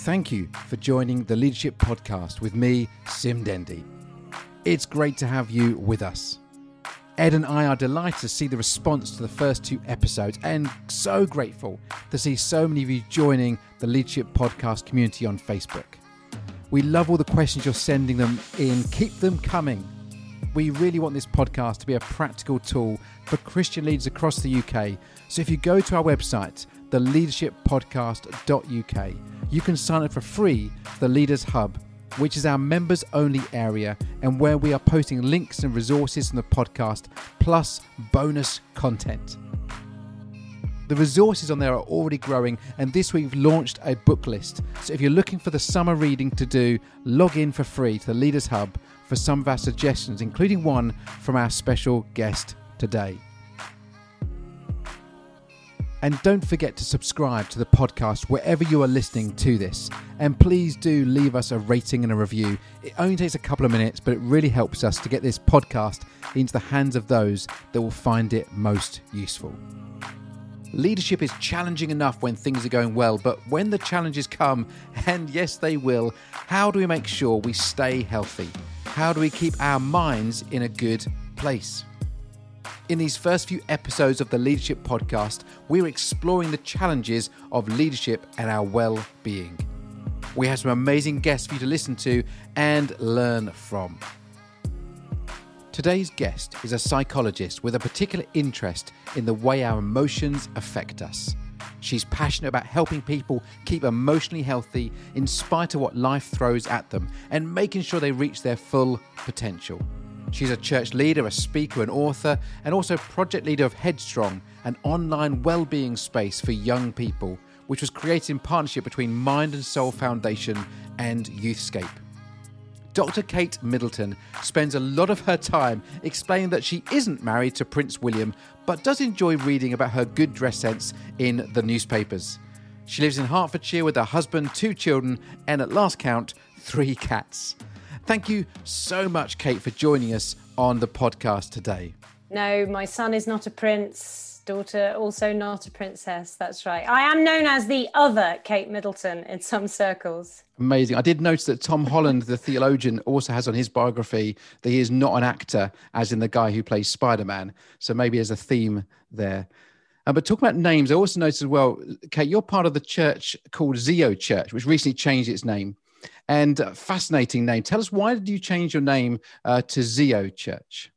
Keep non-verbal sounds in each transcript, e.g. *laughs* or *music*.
Thank you for joining the Leadership Podcast with me, Sim Dendy. It's great to have you with us. Ed and I are delighted to see the response to the first two episodes and so grateful to see so many of you joining the Leadership Podcast community on Facebook. We love all the questions you're sending them in. Keep them coming. We really want this podcast to be a practical tool for Christian leaders across the UK. So if you go to our website, theleadershippodcast.uk, you can sign up for free for the Leaders Hub, which is our members only area and where we are posting links and resources from the podcast, plus bonus content. The resources on there are already growing, and this week we've launched a book list. So if you're looking for the summer reading to do, log in for free to the Leaders Hub for some of our suggestions, including one from our special guest today. And don't forget to subscribe to the podcast wherever you are listening to this. And please do leave us a rating and a review. It only takes a couple of minutes, but it really helps us to get this podcast into the hands of those that will find it most useful. Leadership is challenging enough when things are going well, but when the challenges come, *laughs* and yes, they will, how do we make sure we stay healthy? How do we keep our minds in a good place? In these first few episodes of the Leadership Podcast, we're exploring the challenges of leadership and our well being. We have some amazing guests for you to listen to and learn from. Today's guest is a psychologist with a particular interest in the way our emotions affect us. She's passionate about helping people keep emotionally healthy in spite of what life throws at them and making sure they reach their full potential. She's a church leader, a speaker, an author, and also project leader of Headstrong, an online well-being space for young people, which was created in partnership between Mind and Soul Foundation and Youthscape. Dr. Kate Middleton spends a lot of her time explaining that she isn't married to Prince William, but does enjoy reading about her good dress sense in the newspapers. She lives in Hertfordshire with her husband, two children, and at last count, three cats. Thank you so much, Kate, for joining us on the podcast today. No, my son is not a prince. Daughter also not a princess. That's right. I am known as the other Kate Middleton in some circles. Amazing. I did notice that Tom Holland, the theologian, also has on his biography that he is not an actor, as in the guy who plays Spider Man. So maybe there's a theme there. Uh, but talking about names, I also noticed as well, Kate, you're part of the church called Zeo Church, which recently changed its name and fascinating name. Tell us why did you change your name uh, to Zeo Church?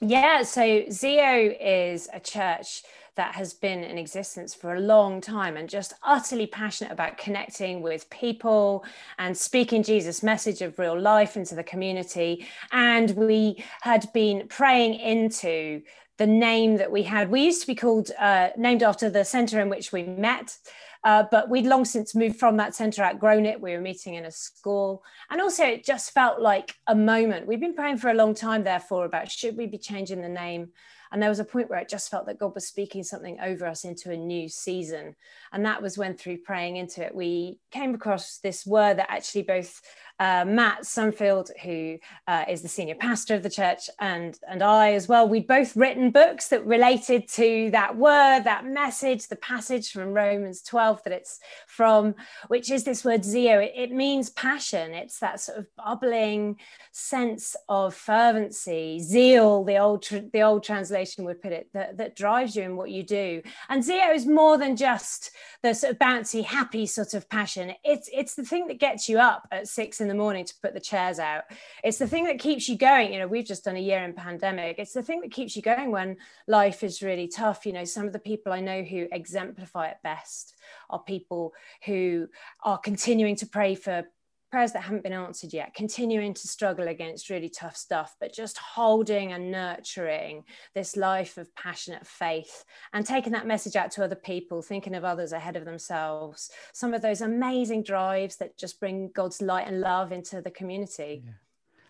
Yeah, so Zeo is a church that has been in existence for a long time and just utterly passionate about connecting with people and speaking Jesus' message of real life into the community. And we had been praying into the name that we had. We used to be called, uh, named after the center in which we met. Uh, but we'd long since moved from that centre, outgrown it. We were meeting in a school. And also, it just felt like a moment. We've been praying for a long time, therefore, about should we be changing the name? And there was a point where it just felt that God was speaking something over us into a new season. And that was when, through praying into it, we came across this word that actually both uh, Matt Summerfield, who uh, is the senior pastor of the church, and and I as well. We'd both written books that related to that word, that message, the passage from Romans 12 that it's from, which is this word zeo. It, it means passion. It's that sort of bubbling sense of fervency, zeal. The old tr- the old translation would put it that that drives you in what you do. And zeo is more than just the sort of bouncy, happy sort of passion. It's it's the thing that gets you up at six in the morning to put the chairs out. It's the thing that keeps you going. You know, we've just done a year in pandemic. It's the thing that keeps you going when life is really tough. You know, some of the people I know who exemplify it best are people who are continuing to pray for prayers that haven't been answered yet, continuing to struggle against really tough stuff, but just holding and nurturing this life of passionate faith and taking that message out to other people, thinking of others ahead of themselves. Some of those amazing drives that just bring God's light and love into the community. Yeah.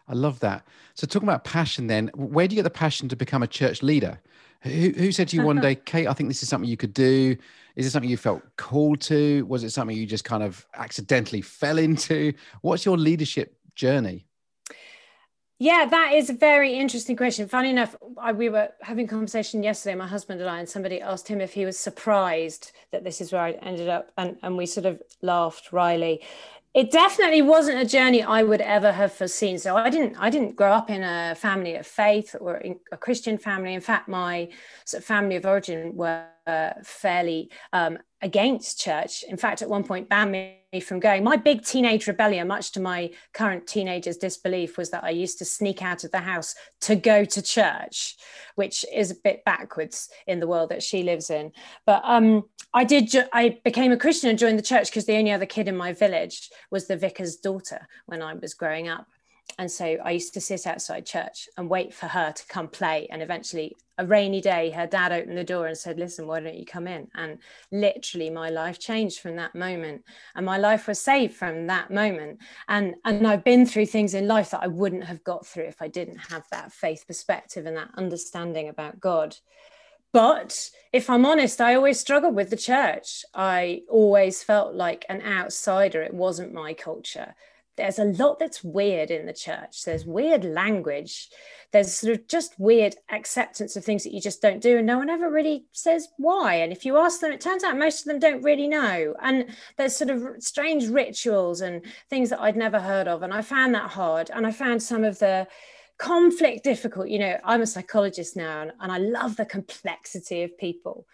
I love that. So, talking about passion, then, where do you get the passion to become a church leader? Who, who said to you one *laughs* day, Kate, I think this is something you could do? Is it something you felt called to? Was it something you just kind of accidentally fell into? What's your leadership journey? Yeah, that is a very interesting question. Funny enough, I, we were having a conversation yesterday, my husband and I, and somebody asked him if he was surprised that this is where I ended up, and, and we sort of laughed wryly. It definitely wasn't a journey I would ever have foreseen. So I didn't, I didn't grow up in a family of faith or a Christian family. In fact, my sort of family of origin were fairly um, against church. In fact, at one point, banned me from going. My big teenage rebellion, much to my current teenager's disbelief, was that I used to sneak out of the house to go to church, which is a bit backwards in the world that she lives in. But um, I did. Ju- I became a Christian and joined the church because the only other kid in my village was the vicar's daughter when I was growing up. And so I used to sit outside church and wait for her to come play. And eventually, a rainy day, her dad opened the door and said, Listen, why don't you come in? And literally, my life changed from that moment. And my life was saved from that moment. And, and I've been through things in life that I wouldn't have got through if I didn't have that faith perspective and that understanding about God. But if I'm honest, I always struggled with the church. I always felt like an outsider. It wasn't my culture there's a lot that's weird in the church. There's weird language. There's sort of just weird acceptance of things that you just don't do. And no one ever really says why. And if you ask them, it turns out most of them don't really know. And there's sort of strange rituals and things that I'd never heard of. And I found that hard. And I found some of the conflict difficult. You know, I'm a psychologist now and, and I love the complexity of people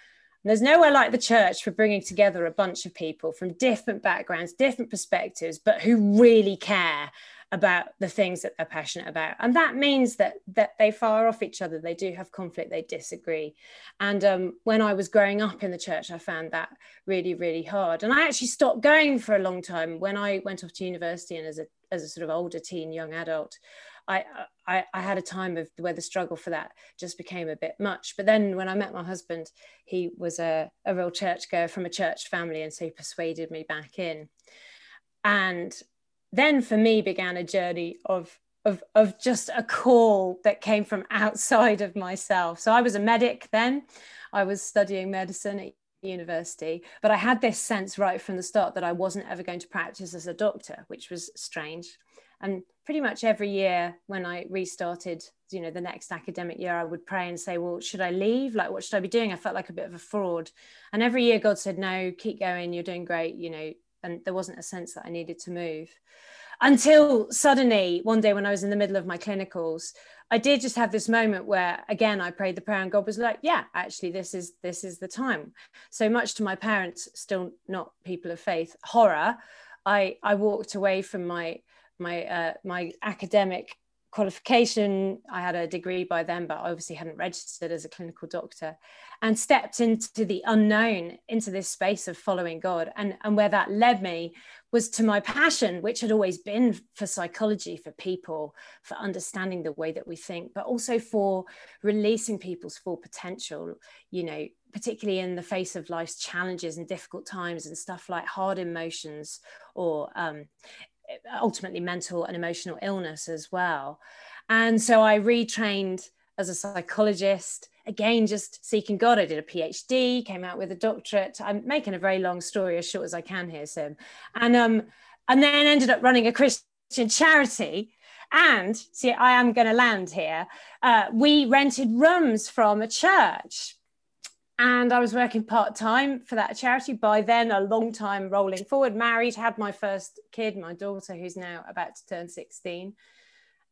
and there's nowhere like the church for bringing together a bunch of people from different backgrounds, different perspectives, but who really care about the things that they're passionate about. And that means that that they fire off each other. They do have conflict. They disagree. And um, when I was growing up in the church, I found that really, really hard. And I actually stopped going for a long time when I went off to university and as a as a sort of older teen, young adult. I, I, I had a time of where the struggle for that just became a bit much. But then when I met my husband, he was a, a real churchgoer from a church family, and so he persuaded me back in. And then for me began a journey of of, of just a call that came from *laughs* outside of myself. So I was a medic then. I was studying medicine at university, but I had this sense right from the start that I wasn't ever going to practice as a doctor, which was strange. And pretty much every year when i restarted you know the next academic year i would pray and say well should i leave? Like what should i be doing? I felt like a bit of a fraud. And every year god said no keep going. You're doing great you know and there wasn't a sense that i needed to move until suddenly one day when i was in the middle of my clinicals i did just have this moment where again i prayed the prayer and god was like yeah actually this is this is the time so much to my parents still not people of faith horror i i walked away from my my uh, my academic qualification. I had a degree by then, but I obviously hadn't registered as a clinical doctor and stepped into the unknown, into this space of following God. And, and where that led me was to my passion, which had always been for psychology, for people, for understanding the way that we think, but also for releasing people's full potential, you know, particularly in the face of life's challenges and difficult times and stuff like hard emotions or um, ultimately mental and emotional illness as well. And so I retrained as a psychologist, again, just seeking God. I did a PhD, came out with a doctorate. I'm making a very long story as short as I can here, Sim. And, um, and then ended up running a Christian charity. And see, I am going to land here. Uh, we rented rooms from a church and I was working part time for that charity. By then, a long time rolling forward, married, had my first kid, my daughter, who's now about to turn 16.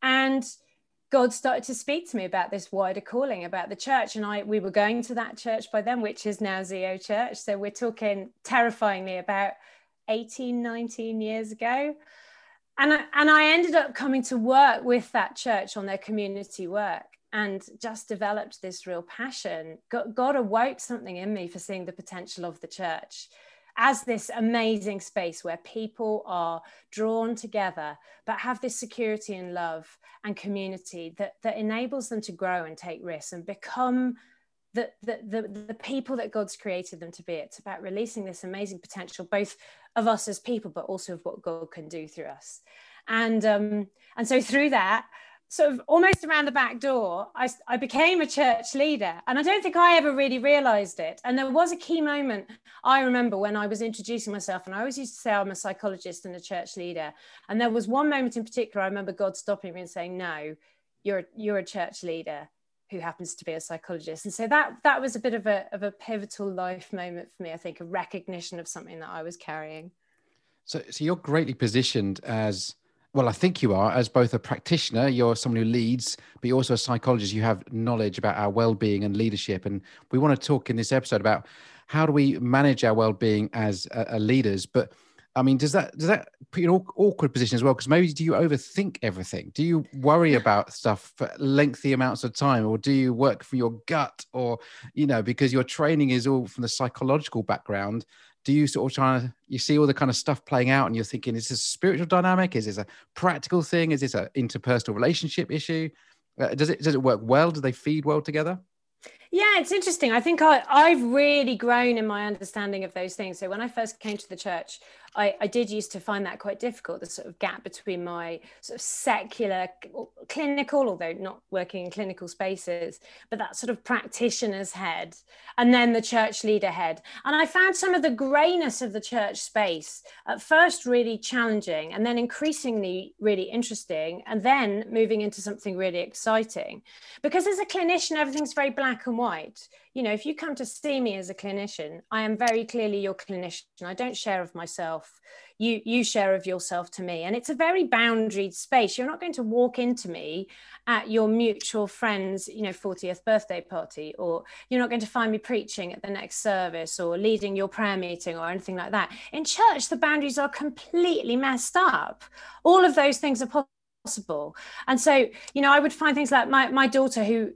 And God started to speak to me about this wider calling about the church. And I we were going to that church by then, which is now Zeo Church. So we're talking terrifyingly about 18, 19 years ago. And I, and I ended up coming to work with that church on their community work and just developed this real passion. God, God awoke something in me for seeing the potential of the church as this amazing space where people are drawn together but have this security and love and community that, that enables them to grow and take risks and become the, the, the, the people that God's created them to be. It's about releasing this amazing potential, both of us as people, but also of what God can do through us. And, um, and so through that, sort of almost around the back door, I, I became a church leader. And I don't think I ever really realized it. And there was a key moment I remember when I was introducing myself, and I always used to say I'm a psychologist and a church leader. And there was one moment in particular, I remember God stopping me and saying, No, you're, you're a church leader who happens to be a psychologist. And so that that was a bit of a, of a pivotal life moment for me, I think, a recognition of something that I was carrying. So, so you're greatly positioned as well, I think you are, as both a practitioner, you're someone who leads, but you're also a psychologist. You have knowledge about our well-being and leadership, and we want to talk in this episode about how do we manage our well-being as uh, leaders. But I mean, does that does that put you in an awkward position as well? Because maybe do you overthink everything? Do you worry *laughs* about stuff for lengthy amounts of time, or do you work from your gut, or you know, because your training is all from the psychological background? Do you sort of try to you see all the kind of stuff playing out and you're thinking is this a spiritual dynamic? Is this a practical thing? Is this an interpersonal relationship issue? Uh, does it does it work well? Do they feed well together yeah, it's interesting. I think I, I've really grown in my understanding of those things. So when I first came to the church, I, I did used to find that quite difficult, the sort of gap between my sort of secular, clinical, although not working in clinical spaces, but that sort of practitioner's head, and then the church leader head. And I found some of the grayness of the church space at first really challenging, and then increasingly really interesting, and then moving into something really exciting. Because as a clinician, everything's very black and white you know, if you come to see me as a clinician, I am very clearly your clinician. I don't share of myself. You you share of yourself to me. And it's a very boundaried space. You're not going to walk into me at your mutual friend's, you know, 40th birthday party, or you're not going to find me preaching at the next service or leading your prayer meeting or anything like that. In church, the boundaries are completely messed up. All of those things are possible possible and so you know i would find things like my, my daughter who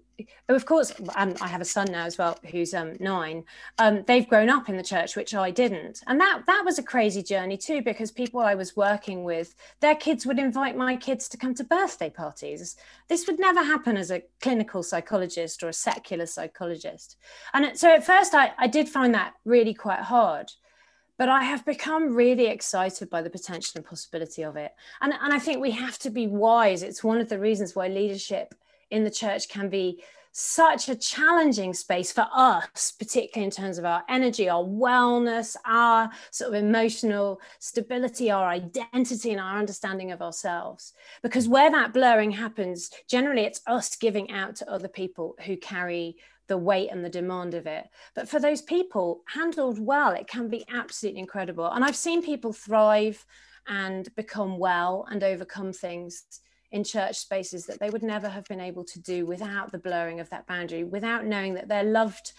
of course um, i have a son now as well who's um, nine um, they've grown up in the church which i didn't and that that was a crazy journey too because people i was working with their kids would invite my kids to come to birthday parties this would never happen as a clinical psychologist or a secular psychologist and so at first i, I did find that really quite hard but I have become really excited by the potential and possibility of it. And, and I think we have to be wise. It's one of the reasons why leadership in the church can be such a challenging space for us, particularly in terms of our energy, our wellness, our sort of emotional stability, our identity, and our understanding of ourselves. Because where that blurring happens, generally it's us giving out to other people who carry the weight and the demand of it. But for those people handled well, it can be absolutely incredible. And I've seen people thrive and become well and overcome things in church spaces that they would never have been able to do without the blurring of that boundary, without knowing that they're loved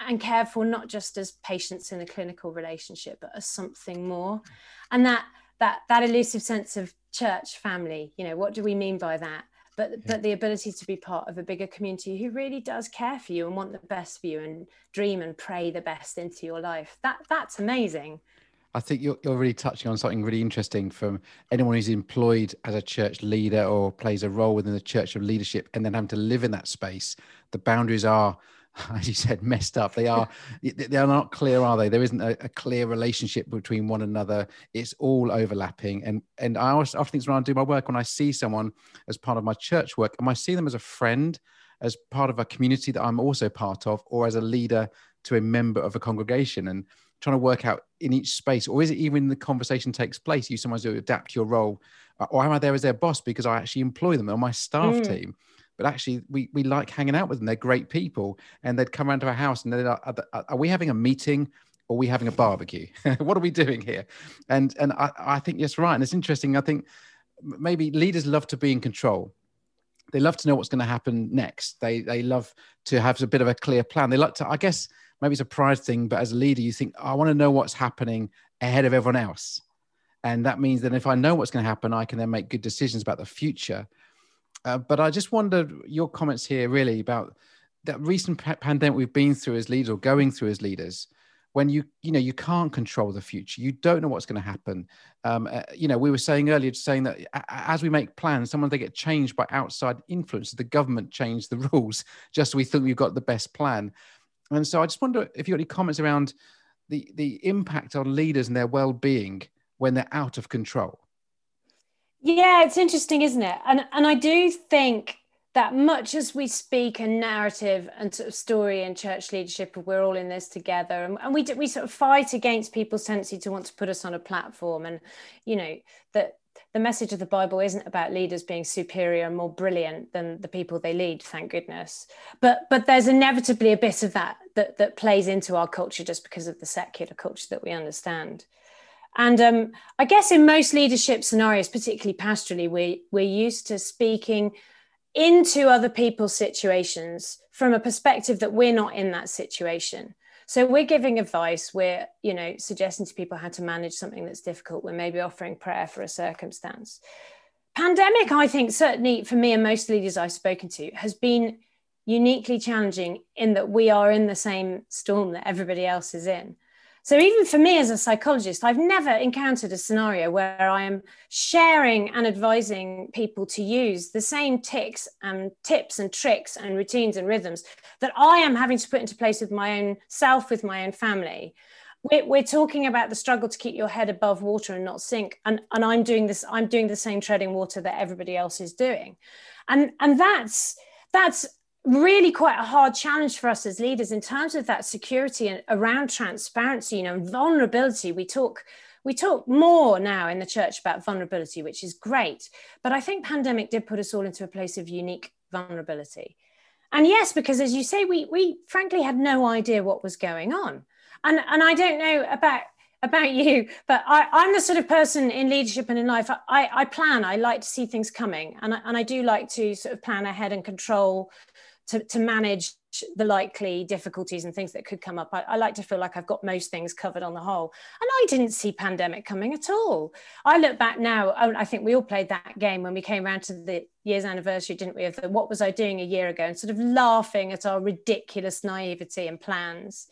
and cared for not just as patients in a clinical relationship, but as something more. And that that that elusive sense of church family, you know, what do we mean by that? but yeah. but the ability to be part of a bigger community who really does care for you and want the best for you and dream and pray the best into your life that that's amazing I think you're, you're really touching on something really interesting from anyone who's employed as a church leader or plays a role within the church of leadership and then having to live in that space. The boundaries are *laughs* as you said, messed up. They are *laughs* they are not clear, are they? There isn't a, a, clear relationship between one another. It's all overlapping. And and I often think when I do my work, when I see someone as part of my church work, am I see them as a friend, as part of a community that I'm also part of, or as a leader to a member of a congregation? And trying to work out in each space, or is it even the conversation takes place? You sometimes do adapt your role, or am I there as their boss because I actually employ them on my staff mm. team? but actually we, we like hanging out with them. They're great people. And they'd come around to our house and they're like, are, are we having a meeting or are we having a barbecue? *laughs* what are we doing here? And, and I, I think yes, right. And it's interesting. I think maybe leaders love to be in control. They love to know what's going to happen next. They, they love to have a bit of a clear plan. They like to, I guess, maybe it's a pride thing, but as a leader, you think, I want to know what's happening ahead of everyone else. And that means that if I know what's going to happen, I can then make good decisions about the future. Uh, but I just wondered your comments here really about that recent pandemic we've been through as leaders or going through as leaders when you you know you can't control the future. You don't know what's going to happen. Um, uh, you know we were saying earlier saying that as we make plans sometimes they get changed by outside influence. The government changed the *laughs* rules just so we think we've got the best plan and so i just wonder if you got any comments around the the impact on leaders and their well-being when they're out of control Yeah, it's interesting, isn't it? And and I do think that much as we speak a narrative and sort of story in church leadership, we're all in this together, and, and we we sort of fight against people's tendency to want to put us on a platform, and you know that the message of the Bible isn't about leaders being superior and more brilliant than the people they lead, thank goodness. But but there's inevitably a bit of that that that plays into our culture just because of the secular culture that we understand. And um, I guess in most leadership scenarios, particularly pastorally, we, we're used to speaking into other people's situations from a perspective that we're not in that situation. So we're giving advice, we're, you know, suggesting to people how to manage something that's difficult. We're maybe offering prayer for a circumstance. Pandemic, I think, certainly for me and most leaders I've spoken to, has been uniquely challenging in that we are in the same storm that everybody else is in. So, even for me as a psychologist, I've never encountered a scenario where I am sharing and advising people to use the same ticks and tips and tricks and routines and rhythms that I am having to put into place with my own self, with my own family. We're, talking about the struggle to keep your head above water and not sink. And, and I'm doing this, I'm doing the same treading water that everybody else is doing. And, and that's, that's really quite a hard challenge for us as leaders in terms of that security and around transparency you know vulnerability. We talk we talk more now in the church about vulnerability which is great but i think pandemic did put us all into a place of unique vulnerability. And yes because as you say we we frankly had no idea what was going on. And and i don't know about about *laughs* you but I, i'm the sort of person in leadership and in life i i plan i like to see things coming and I, and I do like to sort of plan ahead and control to, to manage the likely difficulties and things that could come up. I, I, like to feel like I've got most things covered on the whole. And I didn't see pandemic coming at all. I look back now, I think we all played that game when we came around to the year's anniversary, didn't we, of the, what was I doing a year ago and sort of laughing at our ridiculous naivety and plans.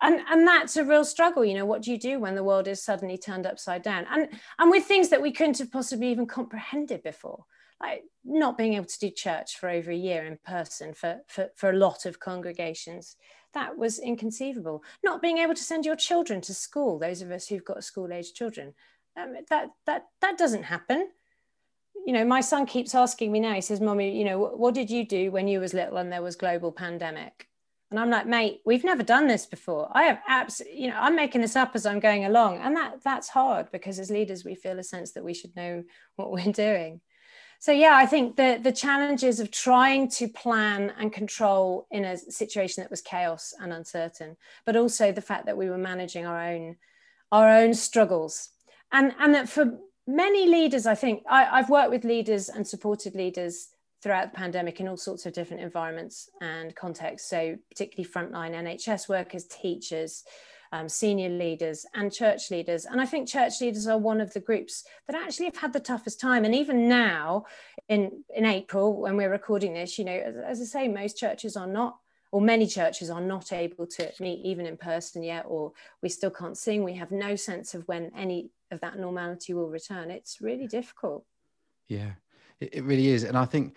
And, and that's a real struggle you know what do you do when the world is suddenly turned upside down and and with things that we couldn't have possibly even comprehended before like not being able to do church for over a year in person for, for, for a lot of congregations that was inconceivable. Not being able to send your children to school those of us who've got school age children um, that that that doesn't happen. You know my son keeps asking me now he says mommy you know what, what did you do when you was little and there was global pandemic? And i'm like mate we've never done this before. I have absolutely you know i'm making this up as i'm going along. And that that's hard because as leaders we feel a sense that we should know what we're *laughs* doing so yeah i think the the challenges of trying to plan and control in a situation that was chaos and uncertain but also the fact that we were managing our own our own struggles. And and that for many leaders i think I, i've worked with leaders and supported leaders throughout the pandemic in all sorts of different environments and contexts. So particularly frontline nhs workers teachers um, senior leaders and church leaders. And I think church leaders are one of the groups that actually have had the toughest time. And even now, in, in April, when we're recording this, you know, as, as I say, most churches are not or many churches are not able to meet even in person yet, or we still can't sing. We have no sense of when any of that normality will return. It's really difficult. Yeah, it, really is. And I think,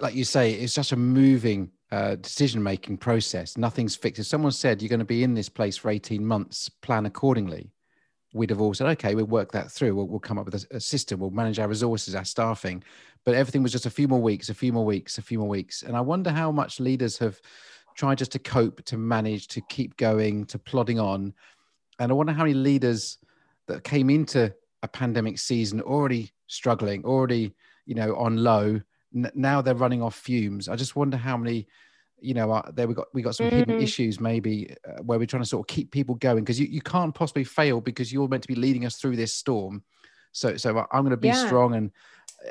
like you say, it's such a moving uh, decision making process. Nothing's fixed. If someone said you're going to be in this place for 18 months, plan accordingly, we'd have all said, okay, we'll work that through. We'll, we'll come up with a, a, system. We'll manage our resources, our staffing. But everything was just a few more weeks, a few more weeks, a few more weeks. And I wonder how much leaders have tried just to cope, to manage, to keep going, to plodding on. And I wonder how many leaders that came into a pandemic season already struggling, already, you know, on low, now they're running off fumes. I just wonder how many, you know, uh, there we got we got some mm. hidden issues maybe uh, where we're trying to sort of keep people going because you, you can't possibly fail because you're meant to be leading us through this storm. So so I'm going to be yeah. strong and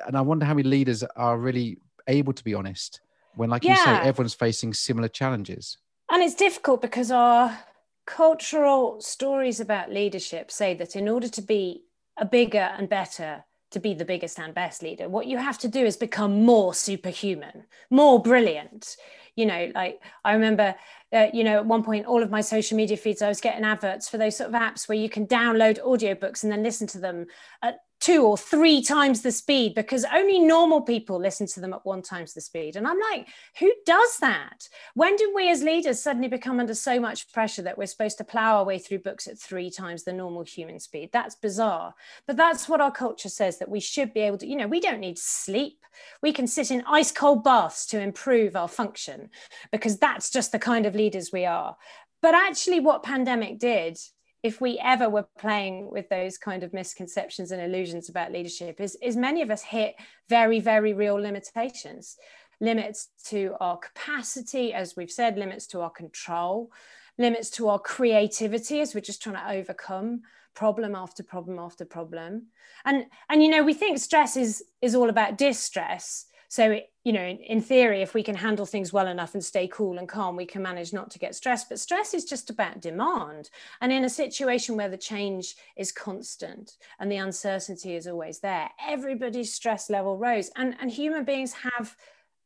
and I wonder how many leaders are really able to be honest when, like yeah. you say, everyone's facing similar challenges. And it's difficult because our cultural stories about leadership say that in order to be a bigger and better to be the biggest and best leader. What you have to do is become more superhuman, more brilliant. You know, like I remember, uh, you know, at one point, all of my social media feeds, I was getting adverts for those sort of apps where you can download audiobooks and then listen to them at two or three times the speed because only normal people listen to them at one times the speed. And I'm like, who does that? When did we as leaders suddenly become under so much pressure that we're supposed to plow our way through books at three times the normal human speed? That's bizarre. But that's what our culture says that we should be able to, you know, we don't need sleep. We can sit in ice cold baths to improve our function because that's just the kind of leaders we are. But actually, what pandemic did if we ever were playing with those kind of misconceptions and illusions about leadership is, is many of us hit very very real limitations. Limits to our capacity as we've said limits to our control limits to our creativity as we're just trying to overcome problem after problem after problem. And and you know we think stress is is all about distress so, you know, in, in, theory, if we can handle things well enough and stay cool and calm, we can manage not to get stressed. But stress is just about demand. And in a situation where the change is constant and the uncertainty is always there, everybody's stress level rose. And, and human beings have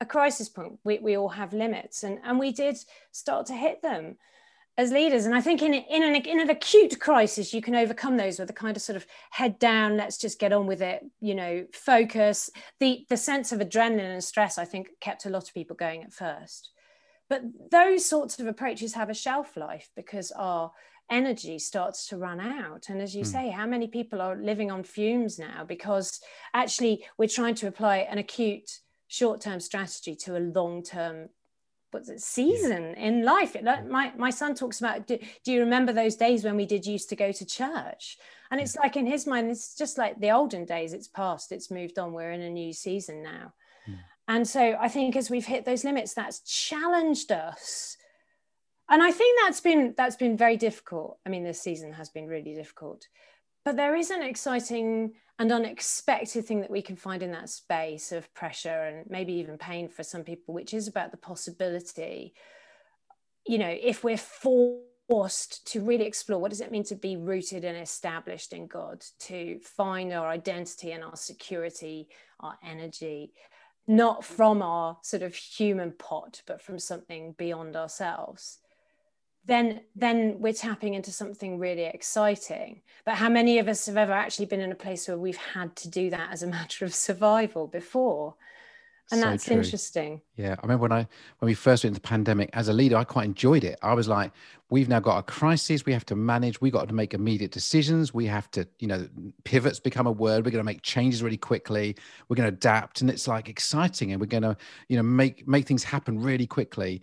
a crisis point. We, we all have limits. And, and we did start to hit them as leaders. And I think in, in, an, in an acute crisis, you can overcome those with a kind of sort of head down, let's just get on with it, you know, focus. The, the sense of adrenaline and stress, I think, kept a lot of people going at first. But those sorts of approaches have a shelf life because our energy starts to run out. And as you mm. say, how many people are living on fumes now because actually we're trying to apply an acute short term strategy to a long term what's it season in life. My, my son talks about do, do, you remember those days when we did used to go to church? And it's like in his mind it's just like the olden days it's past it's moved on we're in a new season now. Yeah. and so i think as we've hit those limits that's challenged us. And i think that's been that's been very difficult. I mean this season has been really difficult. But there is an exciting and unexpected thing that we can find in that space of pressure and maybe even pain for some people, which is about the possibility, you know, if we're forced to really explore what does it mean to be rooted and established in God, to find our identity and our security, our energy, not from our sort of human pot, but from something beyond ourselves then then we're tapping into something really exciting. But how many of us have ever actually been in a place where we've had to do that as a *laughs* matter of survival before? And so that's true. interesting. Yeah i remember when i when we first went into the pandemic as a leader i quite enjoyed it. I was like we've now got a crisis we have to manage we got to make immediate decisions we have to you know pivots become a word we're going to make changes really quickly we're going to adapt and it's like exciting and we're going to you know make make things happen really quickly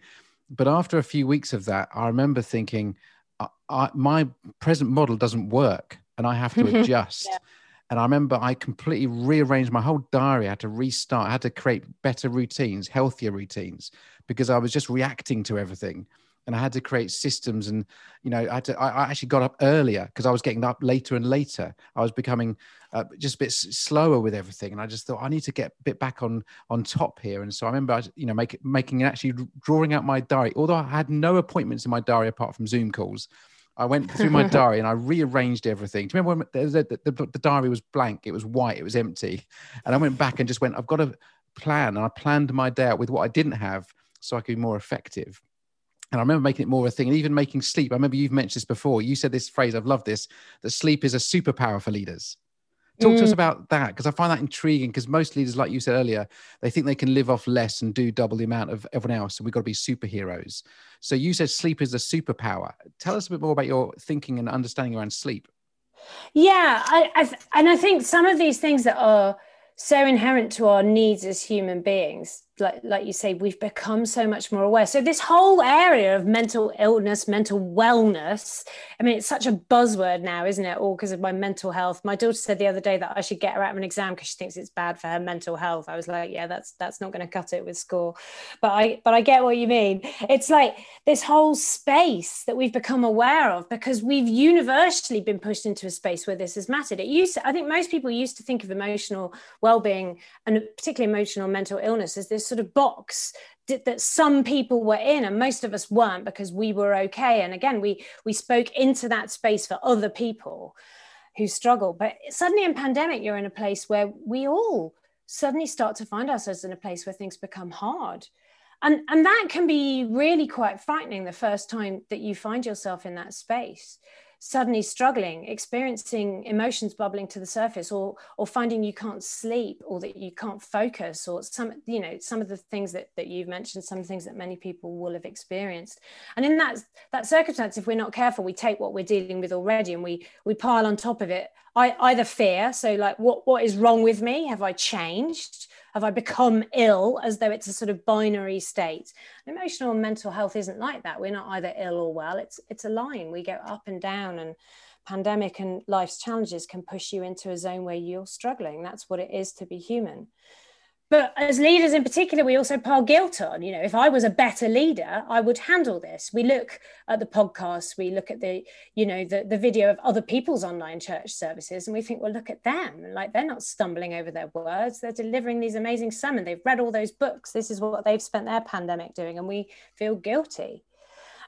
but after a few weeks of that, I remember thinking, I, I, my present model doesn't work and I have to *laughs* adjust. yeah. And I remember I completely rearranged my whole diary. I had to restart. I had to create better routines, healthier routines, because I was just reacting to everything and I had to create systems. And you know, I had to. I, I actually got up earlier because I was getting up later and later. I was becoming uh, just a bit slower with everything, and I just thought I need to get a bit back on on top here. And so I remember, I, you know, make, making and actually drawing out my diary. Although I had no appointments in my diary apart from Zoom calls. I went through my *laughs* diary and I rearranged everything. Do you remember when the, the, the, the, diary was blank? It was white, it was empty. And I went back and just went, I've got a plan. And I planned my day out with what I didn't have so I could be more effective. And I remember making it more of a thing and even making sleep. I remember you've mentioned this before. You said this phrase, I've loved this, that sleep is a superpower for leaders. Talk mm. to us mm. about that because I find that intriguing because most leaders, like you said earlier, they think they can live off less and do double the amount of everyone else. And we've got to be superheroes. So you said sleep is a superpower. Tell us a bit more about your thinking and understanding around sleep. Yeah. I, I and I think some of these things that are so inherent to our needs as human beings like like you say we've become so much more aware. So this whole area of mental illness mental wellness i mean it's such a buzzword now isn't it? All because of my mental health. My daughter said the other day that i should get her out of an exam because she thinks it's bad for her mental health. I was like yeah that's that's not going to cut it with school. But i but i get what you mean. It's like this whole space that we've become aware of because we've universally been pushed into a space where this has mattered. It used to, i think most people used to think of emotional well-being and particularly emotional mental illness as this sort of box that some people were in and most of us weren't because we were okay. And again we we spoke into that space for other people who struggle. But suddenly in pandemic you're in a place where we all suddenly start to find ourselves in a place where things become hard. And and that can be really quite frightening the first time that you find yourself in that space suddenly struggling experiencing emotions bubbling to the surface or or finding you can't sleep or that you can't focus or some you know some of the things that, that you've mentioned some things that many people will have experienced. And in that that circumstance if we're not careful we take what we're dealing with already and we we pile on top of it I, either fear so like what what is wrong with me? Have i changed have I become ill as though it's a sort of binary state? Emotional and mental health isn't like that. We're not either ill or well. It's it's a line. We go up and down and pandemic and life's challenges can push you into a zone where you're struggling. That's what it is to be human but as leaders in particular we also pile guilt on. You know if i was a better leader i would handle this. We look at the podcasts we look at the you know the, the video of other people's online church services and we think well look at them. Like they're not stumbling over their words. They're delivering these amazing sermons. They've read all those books. This is what they've spent their pandemic doing and we feel guilty.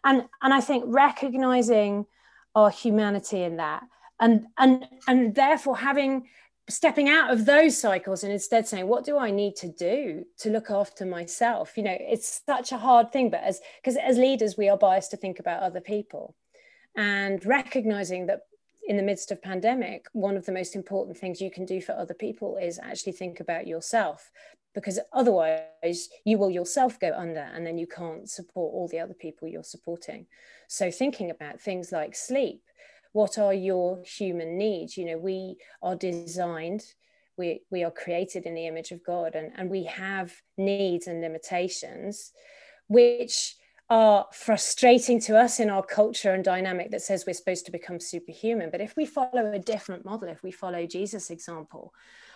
And and i think recognizing our humanity in that and and and therefore having stepping out of those cycles and instead saying what do i need to do to look after myself? You know it's such a hard thing but as because as leaders we are biased to think about other people and recognizing that in the midst of pandemic one of the most important things you can do for other people is actually think about yourself because otherwise you will yourself go under and then you can't support all the other people you're supporting. So thinking about things like sleep what are your human needs? You know we are designed we we are created in the image of god and and we have needs and limitations which are frustrating to us in our culture and dynamic that says we're supposed to become superhuman. But if we follow a different model if we follow jesus example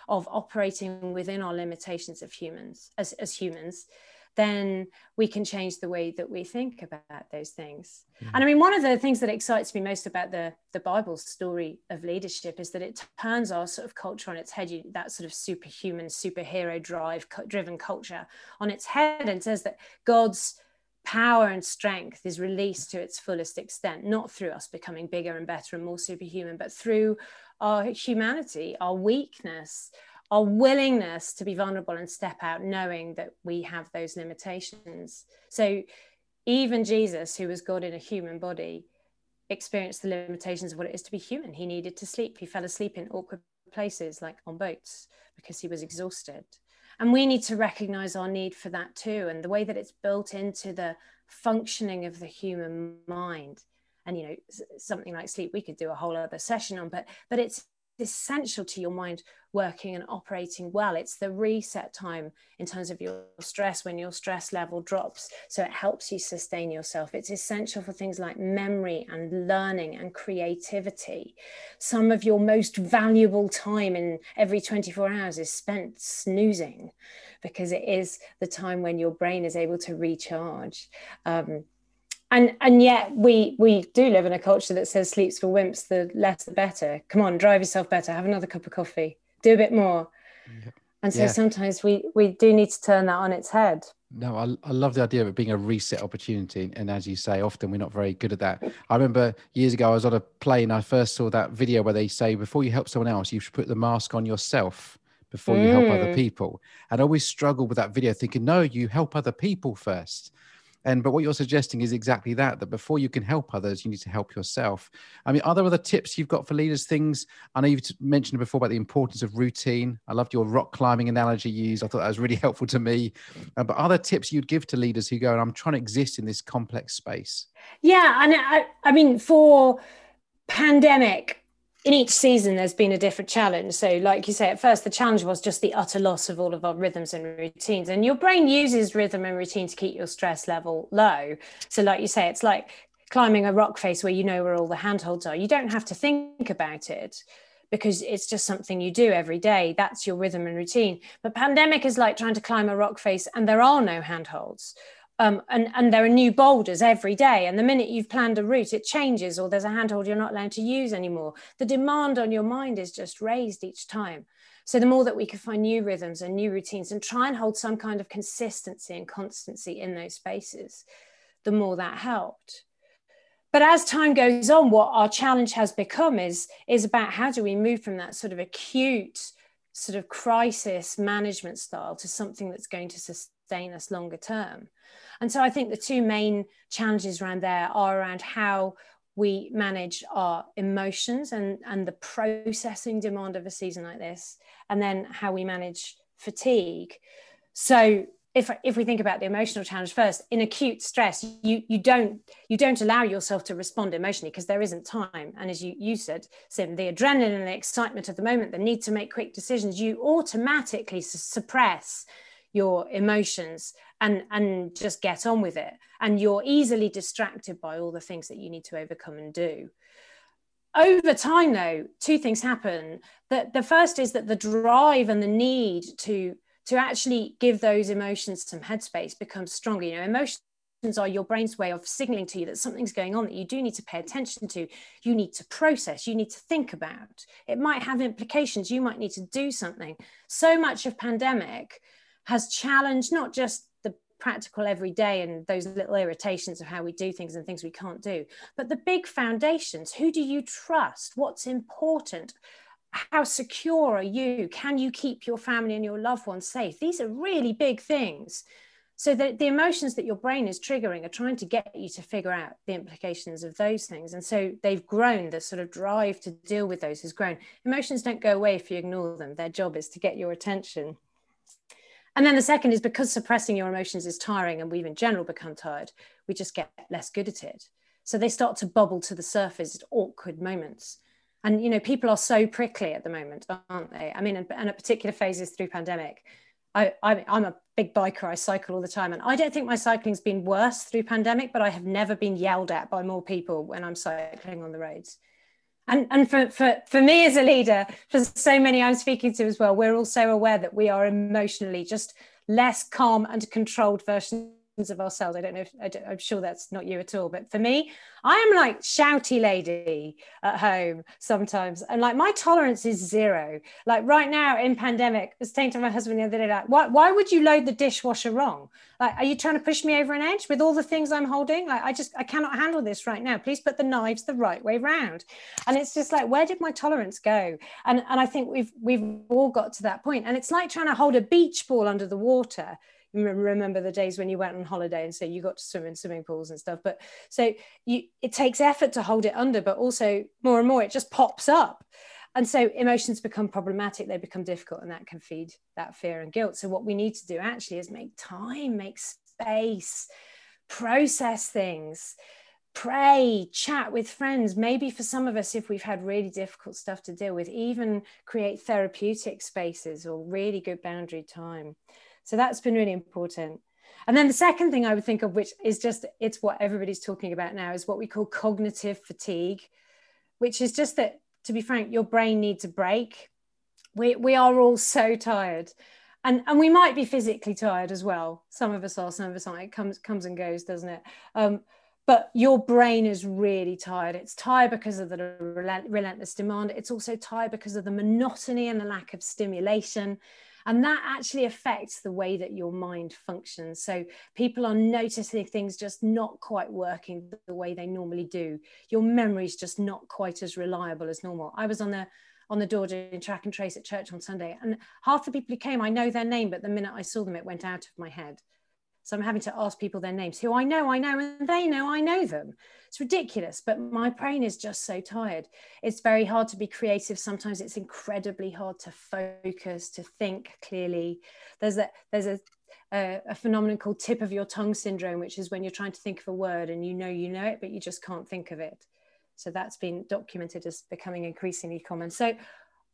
of operating within our limitations of humans as, as humans then we can change the way that we think about those things. Mm-hmm. And I mean, one of the things that excites me most about the, the Bible story of leadership is that it turns our sort of culture on its head, you, that sort of superhuman, superhero drive driven culture on its head and says that God's power and strength is released to its fullest extent, not through us becoming bigger and better and more superhuman, but through our humanity, our weakness, our willingness to be vulnerable and step out knowing that we have those limitations. So even jesus who was god in a human body experienced the limitations of what it is to be human. He needed to sleep. He fell asleep in awkward places like on boats because he was exhausted. And we need to recognize our need for that too and the way that it's built into the functioning of the human mind. And you know something like sleep we could do a whole other session on but but it's essential to your mind working and operating well. It's the reset time in terms of your stress when your stress level drops. So it helps you sustain yourself. It's essential for things like memory and learning and creativity. Some of your most valuable time in every 24 hours is spent snoozing because it is the time when your brain is able to recharge. Um, and and yet we we do live in a culture that says sleeps for wimps the less the better. Come on drive yourself better have another cup of coffee do a bit more. And so yeah. sometimes we we do need to turn that on its head. No I, I love the idea of it being a reset opportunity. And as you say often we're not very good at that. I remember years ago i was on a plane i first saw that video where they say before you help someone else you should put the mask on yourself before you mm. help other mm. people. And I always struggle with that video thinking no you help other people first and but what you're suggesting is exactly that that before you can help others you need to help yourself. I mean are there other tips you've got for leaders things i know you've mentioned before about the importance of routine. I loved your rock climbing analogy you used. I thought that was really *laughs* helpful to me. Uh, but other tips you'd give to leaders who go i'm trying to exist in this complex space yeah and i, I mean for pandemic in each season there's been a different challenge. So like you say at first the challenge was just the utter loss of all of our rhythms and routines. And your brain uses rhythm and routine to keep your stress level low. So like you say it's like climbing a rock face where you know where all the handholds are. You don't have to think about it because it's just something you do every day. That's your rhythm and routine. But pandemic is like trying to climb a rock face and there are no handholds um, and, and there are new boulders every day. And the minute you've planned a route, it changes, or there's a handhold you're not allowed to use anymore. The demand on your mind is just raised each time. So the more that we can find new rhythms and new routines and try and hold some kind of consistency and constancy in those spaces, the more that helped. But as time goes on, what our challenge has become is, is about how do we move from that sort of acute sort of crisis management style to something that's going to sustain us longer term. And so I think the two main challenges around there are around how we manage our emotions and, and the processing demand of a season like this, and then how we manage fatigue. So if, if we think about the emotional challenge first in acute stress you you don't you don't allow yourself to respond emotionally because there isn't time and as you you said Sim, the adrenaline and the excitement of the moment the need to make quick decisions you automatically suppress your emotions and and just get on with it. And you're easily distracted by all the things that you need to overcome and do. Over time though two things happen. That the first is that the drive and the need to to actually give those emotions some headspace becomes stronger. You know emotions are your brain's way of signaling to you that something's going on that you do need to pay attention to. You need to process. You need to think about. It might have implications. You might need to do something. So much of pandemic has challenged not just the practical everyday and those little irritations of how we do things and things we can't do, but the big foundations. Who do you trust? What's important? How secure are you? Can you keep your family and your loved ones safe? These are really big things. So the, the emotions that your brain is triggering are trying to get you to figure out the implications of those things. And so they've grown, the sort of drive to deal with those has grown. Emotions don't go away if you ignore them. Their job is to get your attention. And then the second is because suppressing your emotions is tiring and we've in general become tired, we just get less good at it. So they start to bubble to the surface at awkward moments. And, you know, people are so prickly at the moment, aren't they? I mean, and, and at particular phases through pandemic, I, I, I'm a big biker. I cycle all the time. And I don't think my cycling's been worse through pandemic, but I have never been yelled at by more people when I'm cycling on the roads and and for, for for me as a leader for so many i'm speaking to as well we're also aware that we are emotionally just less calm and controlled versions of ourselves. I don't know if I am sure that's not you at all, but for me, I am like shouty lady at home sometimes, and like my tolerance is zero. Like right now in pandemic, I was saying to my husband the other day, like, why why would you load the dishwasher wrong? Like, are you trying to push me over an edge with all the things I'm holding? Like, I just I cannot handle this right now. Please put the knives the right way round. And it's just like, where did my tolerance go? And and I think we've we've all got to that point. And it's like trying to hold a beach ball under the water remember the days when you went on holiday and so you got to swim in swimming pools and stuff but so you it takes effort to hold it under but also more and more it just pops up. And so emotions become problematic they become difficult and that can feed that fear and guilt. So what we need to do actually is make time make space process things pray chat with friends. Maybe for some of us if we've had really difficult stuff to deal with even create therapeutic spaces or really good boundary time so that's been really important. And then the second thing I would think of, which is just it's what everybody's talking about now, is what we call cognitive fatigue, which is just that, to be frank, your brain needs a break. We, we are all so tired. And, and we might be physically tired as well. Some of us are, some of us aren't. It comes comes and goes, doesn't it? Um, but your brain is really tired. It's tired because of the relentless demand. It's also tired because of the monotony and the lack of stimulation. And that actually affects the way that your mind functions. So people are noticing things just not quite working the way they normally do. Your memory is just not quite as reliable as normal. I was on the on the door doing track and trace at church on Sunday, and half the people who came, I know their name, but the minute I saw them, it went out of my head. So I'm having to ask people their names who I know, I know, and they know I know them. It's ridiculous, but my brain is just so tired. It's very hard to be creative. Sometimes it's incredibly hard to focus, to think clearly. There's a there's a a, a phenomenon called tip of your tongue syndrome, which is when you're trying to think of a word and you know you know it, but you just can't think of it. So that's been documented as becoming increasingly common. So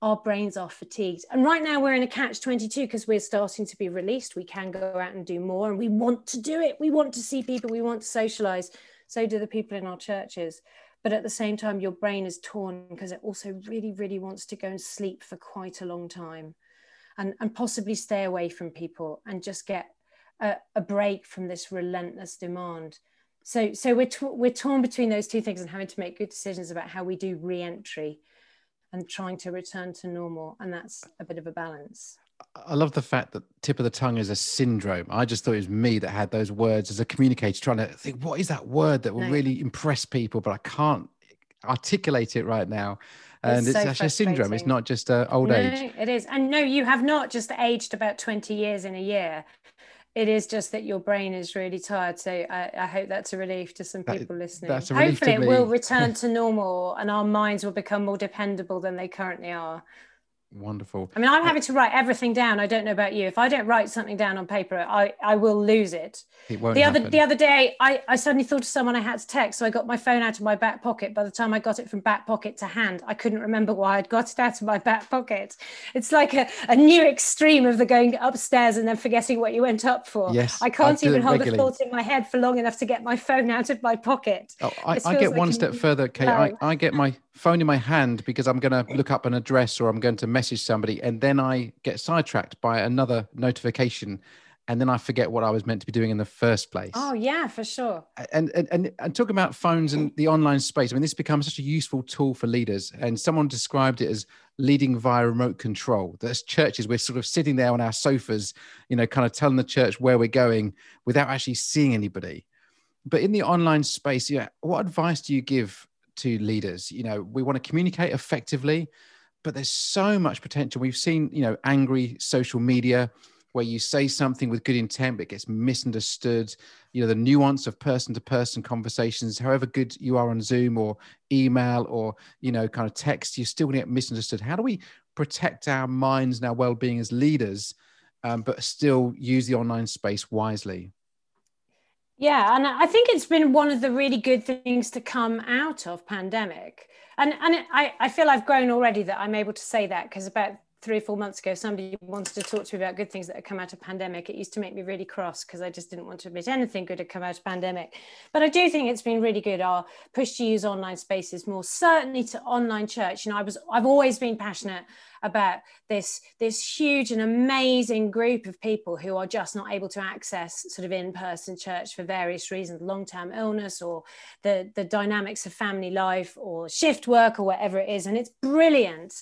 our brains are fatigued. And right now we're in a catch 22 because we're starting to be released. We can go out and do more and we want to do it. We want to see people, we want to socialize. So do the people in our churches. But at the same time, your brain is torn because it also really, really wants to go and sleep for quite a long time and, and possibly stay away from people and just get a, a break from this relentless demand. So, so we're, t- we're torn between those two things and having to make good decisions about how we do re entry and trying to return to normal. And that's a bit of a balance. I love the fact that tip of the tongue is a syndrome. I just thought it was me that had those words as a communicator, trying to think what is that word that will no. really impress people, but I can't articulate it right now. And it's, it's so actually a syndrome. It's not just uh, old no, age. It is. And no, you have not just aged about 20 years in a year it is just that your brain is really tired. So I, I hope that's a relief to some people that, listening. Hopefully, it will return *laughs* to normal and our minds will become more dependable than they currently are. Wonderful. I mean, I'm having to write everything down. I don't know about you. If I don't write something down on paper, I, I will lose it. It won't the happen. other the other day, I, I suddenly thought of someone I had to text, so I got my phone out of my back pocket. By the time I got it from back pocket to hand, I couldn't remember why I'd got it out of my back pocket. It's like a, a new extreme of the going upstairs and then forgetting what you went up for. Yes, I can't I even hold regularly. a thought in my head for long enough to get my phone out of my pocket. Oh, I, I get like one step further, Kate. I, I get my phone in my hand because I'm going to look up an address or I'm going to message somebody, and then I get sidetracked by another notification, and then I forget what I was meant to be doing in the first place. Oh yeah, for sure. And and and, and talking about phones and the online space, I mean, this becomes such a useful tool for leaders. And someone described it as leading via remote control. That's churches. We're sort of sitting there on our sofas, you know, kind of telling the church where we're going without actually seeing anybody. But in the online space, yeah, what advice do you give to leaders? You know, we want to communicate effectively, but there's so much potential. We've seen, you know, angry social media where you say something with good intent but it gets misunderstood you know the nuance of person to person conversations however good you are on zoom or email or you know kind of text you're still going to get misunderstood how do we protect our minds and our well-being as leaders um, but still use the online space wisely yeah, and I think it's been one of the really good things to come out of pandemic. And and I, I feel I've grown already that I'm able to say that because about three or four months ago, somebody wanted to talk to me about good things that had come out of pandemic. It used to make me really cross because I just didn't want to admit anything good had come out of pandemic. But I do think it's been really good. Our push to use online spaces more, certainly to online church. You know, I was I've always been passionate about this this huge and amazing group of people who are just not able to access sort of in-person church for various reasons long-term illness or the the dynamics of family life or shift work or whatever it is. And it's brilliant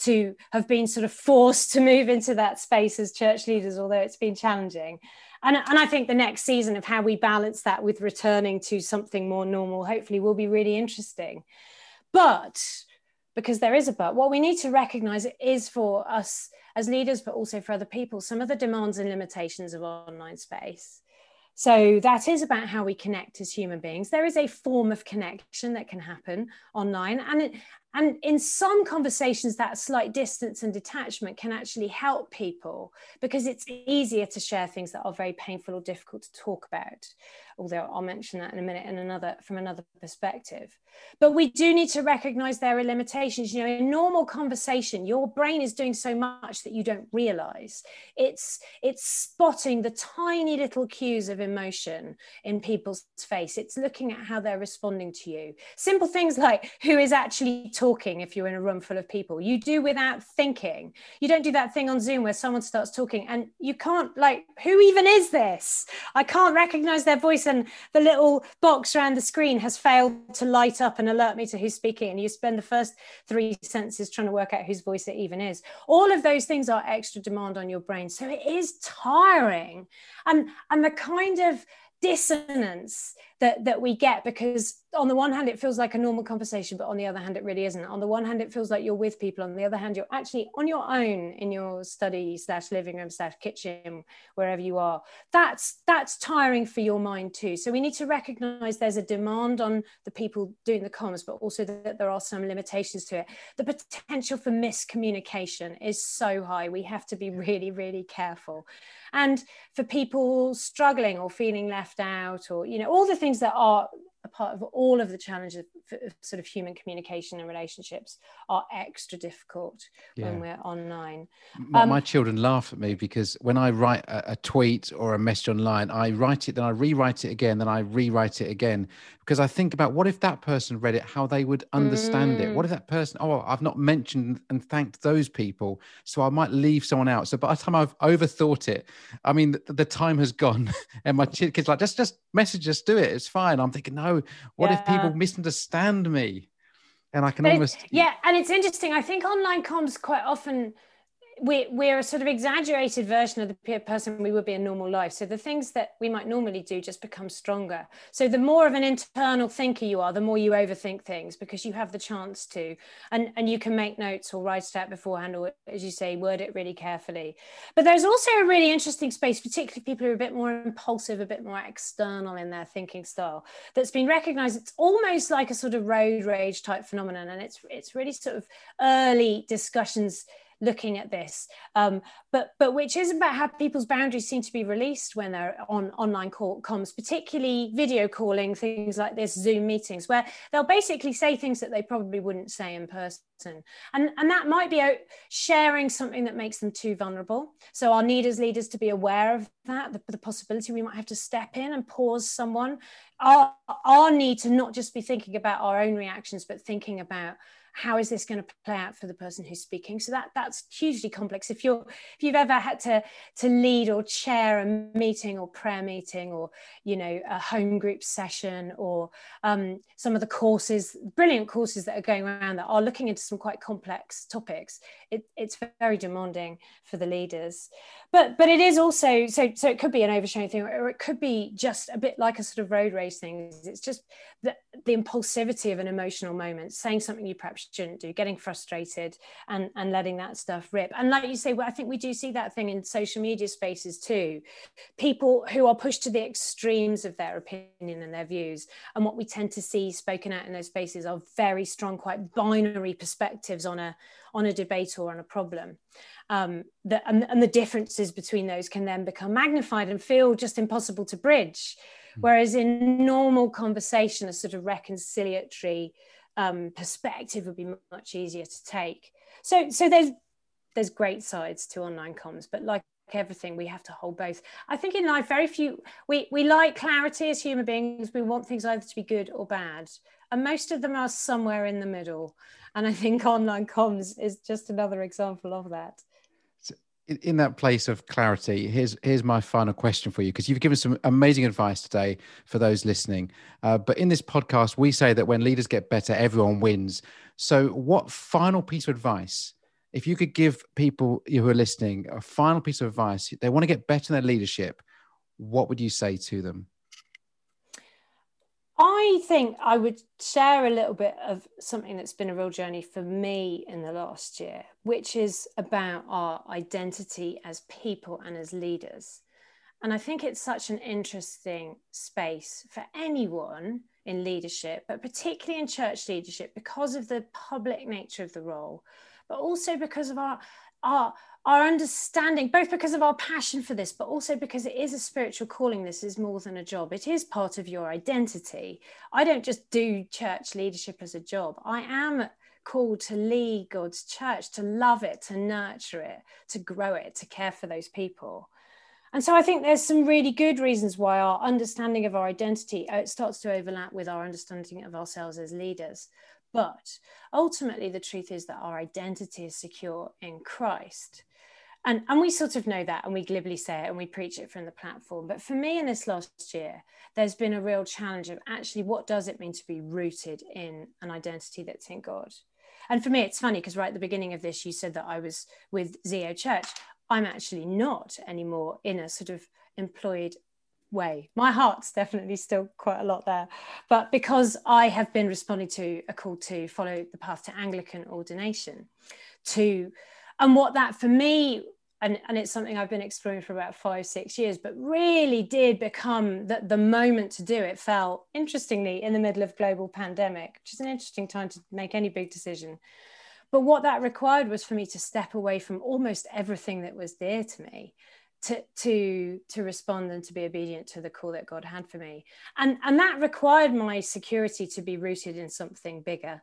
to have been sort of forced to move into that space as church leaders although it's been challenging. And, and I think the next season of how we balance that with returning to something more normal hopefully will be really interesting. But because there is a but. What we need to recognize is for us as leaders, but also for other people, some of the demands and limitations of online space. So that is about how we connect as human beings. There is a form of connection that can happen online, and it, and in some conversations, that slight distance and detachment can actually help people because it's easier to share things that are very painful or difficult to talk about. Although I'll mention that in a minute in another from another perspective. But we do need to recognize there are limitations. You know, in normal conversation, your brain is doing so much that you don't realize. It's it's spotting the tiny little cues of emotion in people's face. It's looking at how they're responding to you. Simple things like who is actually talking talking if you're in a room full of people. You do without thinking. You don't do that thing on Zoom where someone starts talking and you can't, like, who even is this? I can't recognize their voice, and the little box around the screen has failed to light up and alert me to who's speaking. And you spend the first three sentences trying to work out whose voice it even is. All of those things are extra demand on your brain. So it is tiring. And, and the kind of dissonance that that we get because on the one hand it feels like a normal conversation but on the other hand it really isn't. On the one hand it feels like you're with people. On the other hand you're actually on your own in your study slash living room slash kitchen wherever you are. That's that's tiring for your mind too. So we need to recognize there's a demand on the people doing the comms but also that there are some limitations to it. The potential for miscommunication is so high. We have to be really really careful. And for people struggling or feeling left out or you know all the things things that are a part of all of the challenges of sort of human communication and relationships are extra difficult yeah. when we're online. My, um, my, children laugh at me because when I write a, a, tweet or a message online, I write it, then I rewrite it again, then I rewrite it again because I think about what if that person read it, how they would understand mm. it. What if mm. that person, oh, I've not mentioned and thanked those people, so I might leave someone out. So by the time I've overthought it, I mean, the, the time has gone, *laughs* and my kids like just just message us, do it, it's fine. I'm thinking, no, what yeah. if people misunderstand me? And I can almost yeah, and it's interesting. I think online comms quite often we, we're a sort of exaggerated version of the person we would be in normal life. So the things that we might normally do just become stronger. So the more of an internal thinker you are, the more you overthink things because you have the chance to. And, and you can make notes or write it out beforehand, or as you say, word it really carefully. But there's also a really interesting space, particularly people who are a bit more impulsive, a bit more external in their thinking style, that's been recognized. It's almost like a sort of road rage type phenomenon. And it's it's really sort of early discussions looking at this, um, but but which is about how people's boundaries seem to be released when they're on online call comms, particularly video calling things like this, Zoom meetings, where they'll basically say things that they probably wouldn't say in person, and and that might be sharing something that makes them too vulnerable. So our need as leaders to be aware of that, the, the possibility we might have to step in and pause someone. Our, our need to not just be thinking about our own reactions, but thinking about how is this going to play out for the person who's speaking? So that that's hugely complex. If you're if you've ever had to to lead or chair a meeting or prayer meeting or you know a home group session or um, some of the courses brilliant courses that are going around that are looking into some quite complex topics it, it's very demanding for the leaders. But but it is also so so it could be an oversharing thing or it could be just a bit like a sort of road race thing. It's just the, the impulsivity of an emotional moment saying something you perhaps shouldn't do getting frustrated and and letting that stuff rip. And like you say well, i think we do see that thing in social media spaces too. People who are pushed to the extremes of their opinion and their views. And what we tend to see spoken out in those spaces are very strong quite binary perspectives on a on a debate or on a problem. Um, the, and, and the differences between those can then become magnified and feel just impossible to bridge. Whereas in normal conversation a sort of reconciliatory um, perspective would be much easier to take. So, so there's there's great sides to online comms, but like everything, we have to hold both. I think in life, very few we we like clarity as human beings. We want things either to be good or bad, and most of them are somewhere in the middle. And I think *laughs* online comms is just another example of that in, that place of clarity, here's here's my final question for you because you've given some amazing advice today for those listening. Uh, but in this podcast, we say that when leaders get better, everyone wins. So, what final piece of advice, if you could give people who are listening a final piece of advice, they want to get better in their leadership, what would you say to them? I think I would share a little bit of something that's been a real journey for me in the last year, which is about our identity as people and as leaders. And I think it's such an interesting space for anyone in leadership, but particularly in church leadership because of the public nature of the role, but also because of our our our understanding, both because of our passion for this, but also because it is a spiritual calling. This is more than a job, it is part of your identity. I don't just do church leadership as a job, I am called to lead God's church, to love it, to nurture it, to grow it, to care for those people. And so I think there's some really good reasons why our understanding of our identity uh, starts to overlap with our understanding of ourselves as leaders. But ultimately, the truth is that our identity is secure in Christ. And, and we sort of know that and we glibly say it and we preach it from the platform. But for me in this last year, there's been a real challenge of actually what does it mean to be rooted in an identity that's in God? And for me, it's funny because right at the beginning of this, you said that I was with Zeo Church. I'm actually not anymore in a sort of employed way. My heart's definitely still quite a lot there. But because I have been responding to a call to follow the path to Anglican ordination, to and what that for me and, and it's something I've been exploring for about five, six years, but really did become that the moment to do it fell interestingly in the middle of global pandemic, which is an interesting time to make any big decision. But what that required was for me to step away from almost everything that was dear to me to to to respond and to be obedient to the call that God had for me. And and that required my security to be rooted in something bigger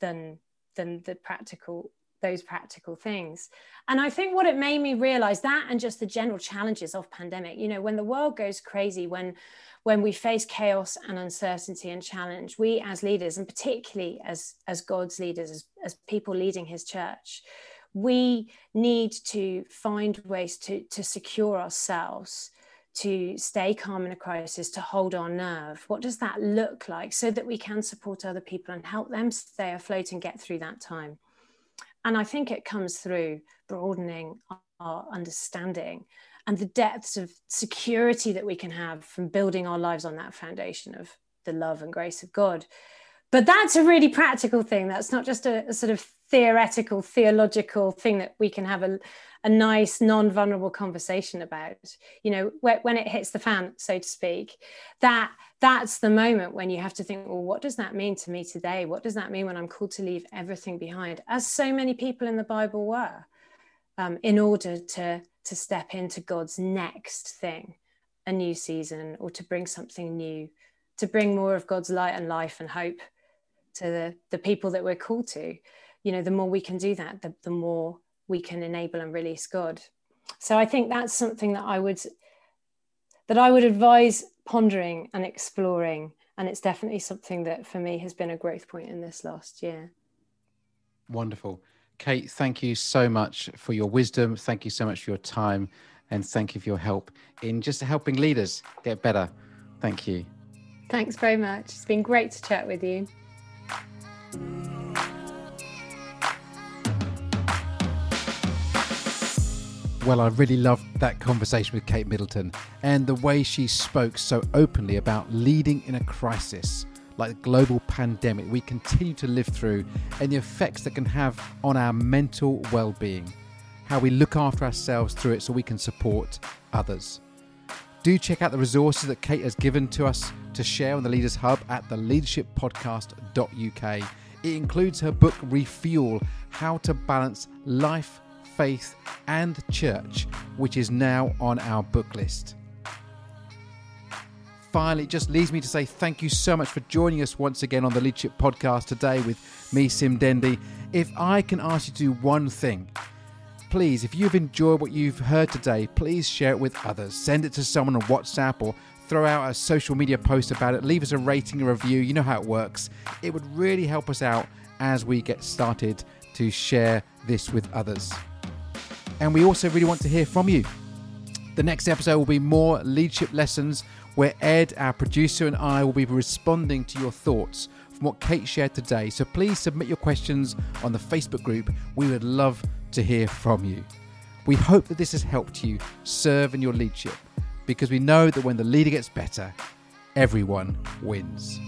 than than the practical those practical things and i think what it made me realize that and just the general challenges of pandemic you know when the world goes crazy when when we face chaos and uncertainty and challenge we as leaders and particularly as as god's leaders as, as people leading his church we need to find ways to to secure ourselves to stay calm in a crisis, to hold our nerve? What does that look like so that we can support other people and help them stay afloat and get through that time? And I think it comes through broadening our understanding and the depths of security that we can have from building our lives on that foundation of the love and grace of God. But that's a really practical thing. That's not just a, a sort of theoretical, theological thing that we can have a, a nice, non vulnerable conversation about. You know, when it hits the fan, so to speak, that that's the moment when you have to think, well, what does that mean to me today? What does that mean when I'm called to leave everything behind, as so many people in the Bible were, um, in order to to step into God's next thing, a new season, or to bring something new, to bring more of God's light and life and hope to the, the people that we're called to. You know, the more we can do that, the, the more we can enable and release God. So I think that's something that I would that I would advise pondering and exploring. And it's definitely something that for me has been a growth point in this last year. Wonderful. Kate, thank you so much for your wisdom. Thank you so much for your time. And thank you for your help in just helping leaders get better. Thank you. Thanks very much. It's been great to chat with you. Well, I really loved that conversation with Kate Middleton and the way she spoke so openly about leading in a crisis like the global pandemic we continue to live through and the effects that can have on our mental well being, how we look after ourselves through it so we can support others. Do check out the resources that Kate has given to us to share on the Leaders Hub at theleadershippodcast.uk. It includes her book Refuel How to Balance Life faith, and church, which is now on our book list. Finally, it just leaves me to say thank you so much for joining us once again on the Leadership Podcast today with me, Sim Dendy. If I can ask you to do one thing, please, if you've enjoyed what you've heard today, please share it with others. Send it to someone on WhatsApp or throw out a social media post about it. Leave us a rating, a review. You know how it works. It would really help us out as we get started to share this with others. And we also really want to hear from you. The next episode will be more leadership lessons where Ed, our producer, and I will be responding to your thoughts from what Kate shared today. So please submit your questions on the Facebook group. We would love to hear from you. We hope that this has helped you serve in your leadership because we know that when the leader gets better, everyone wins.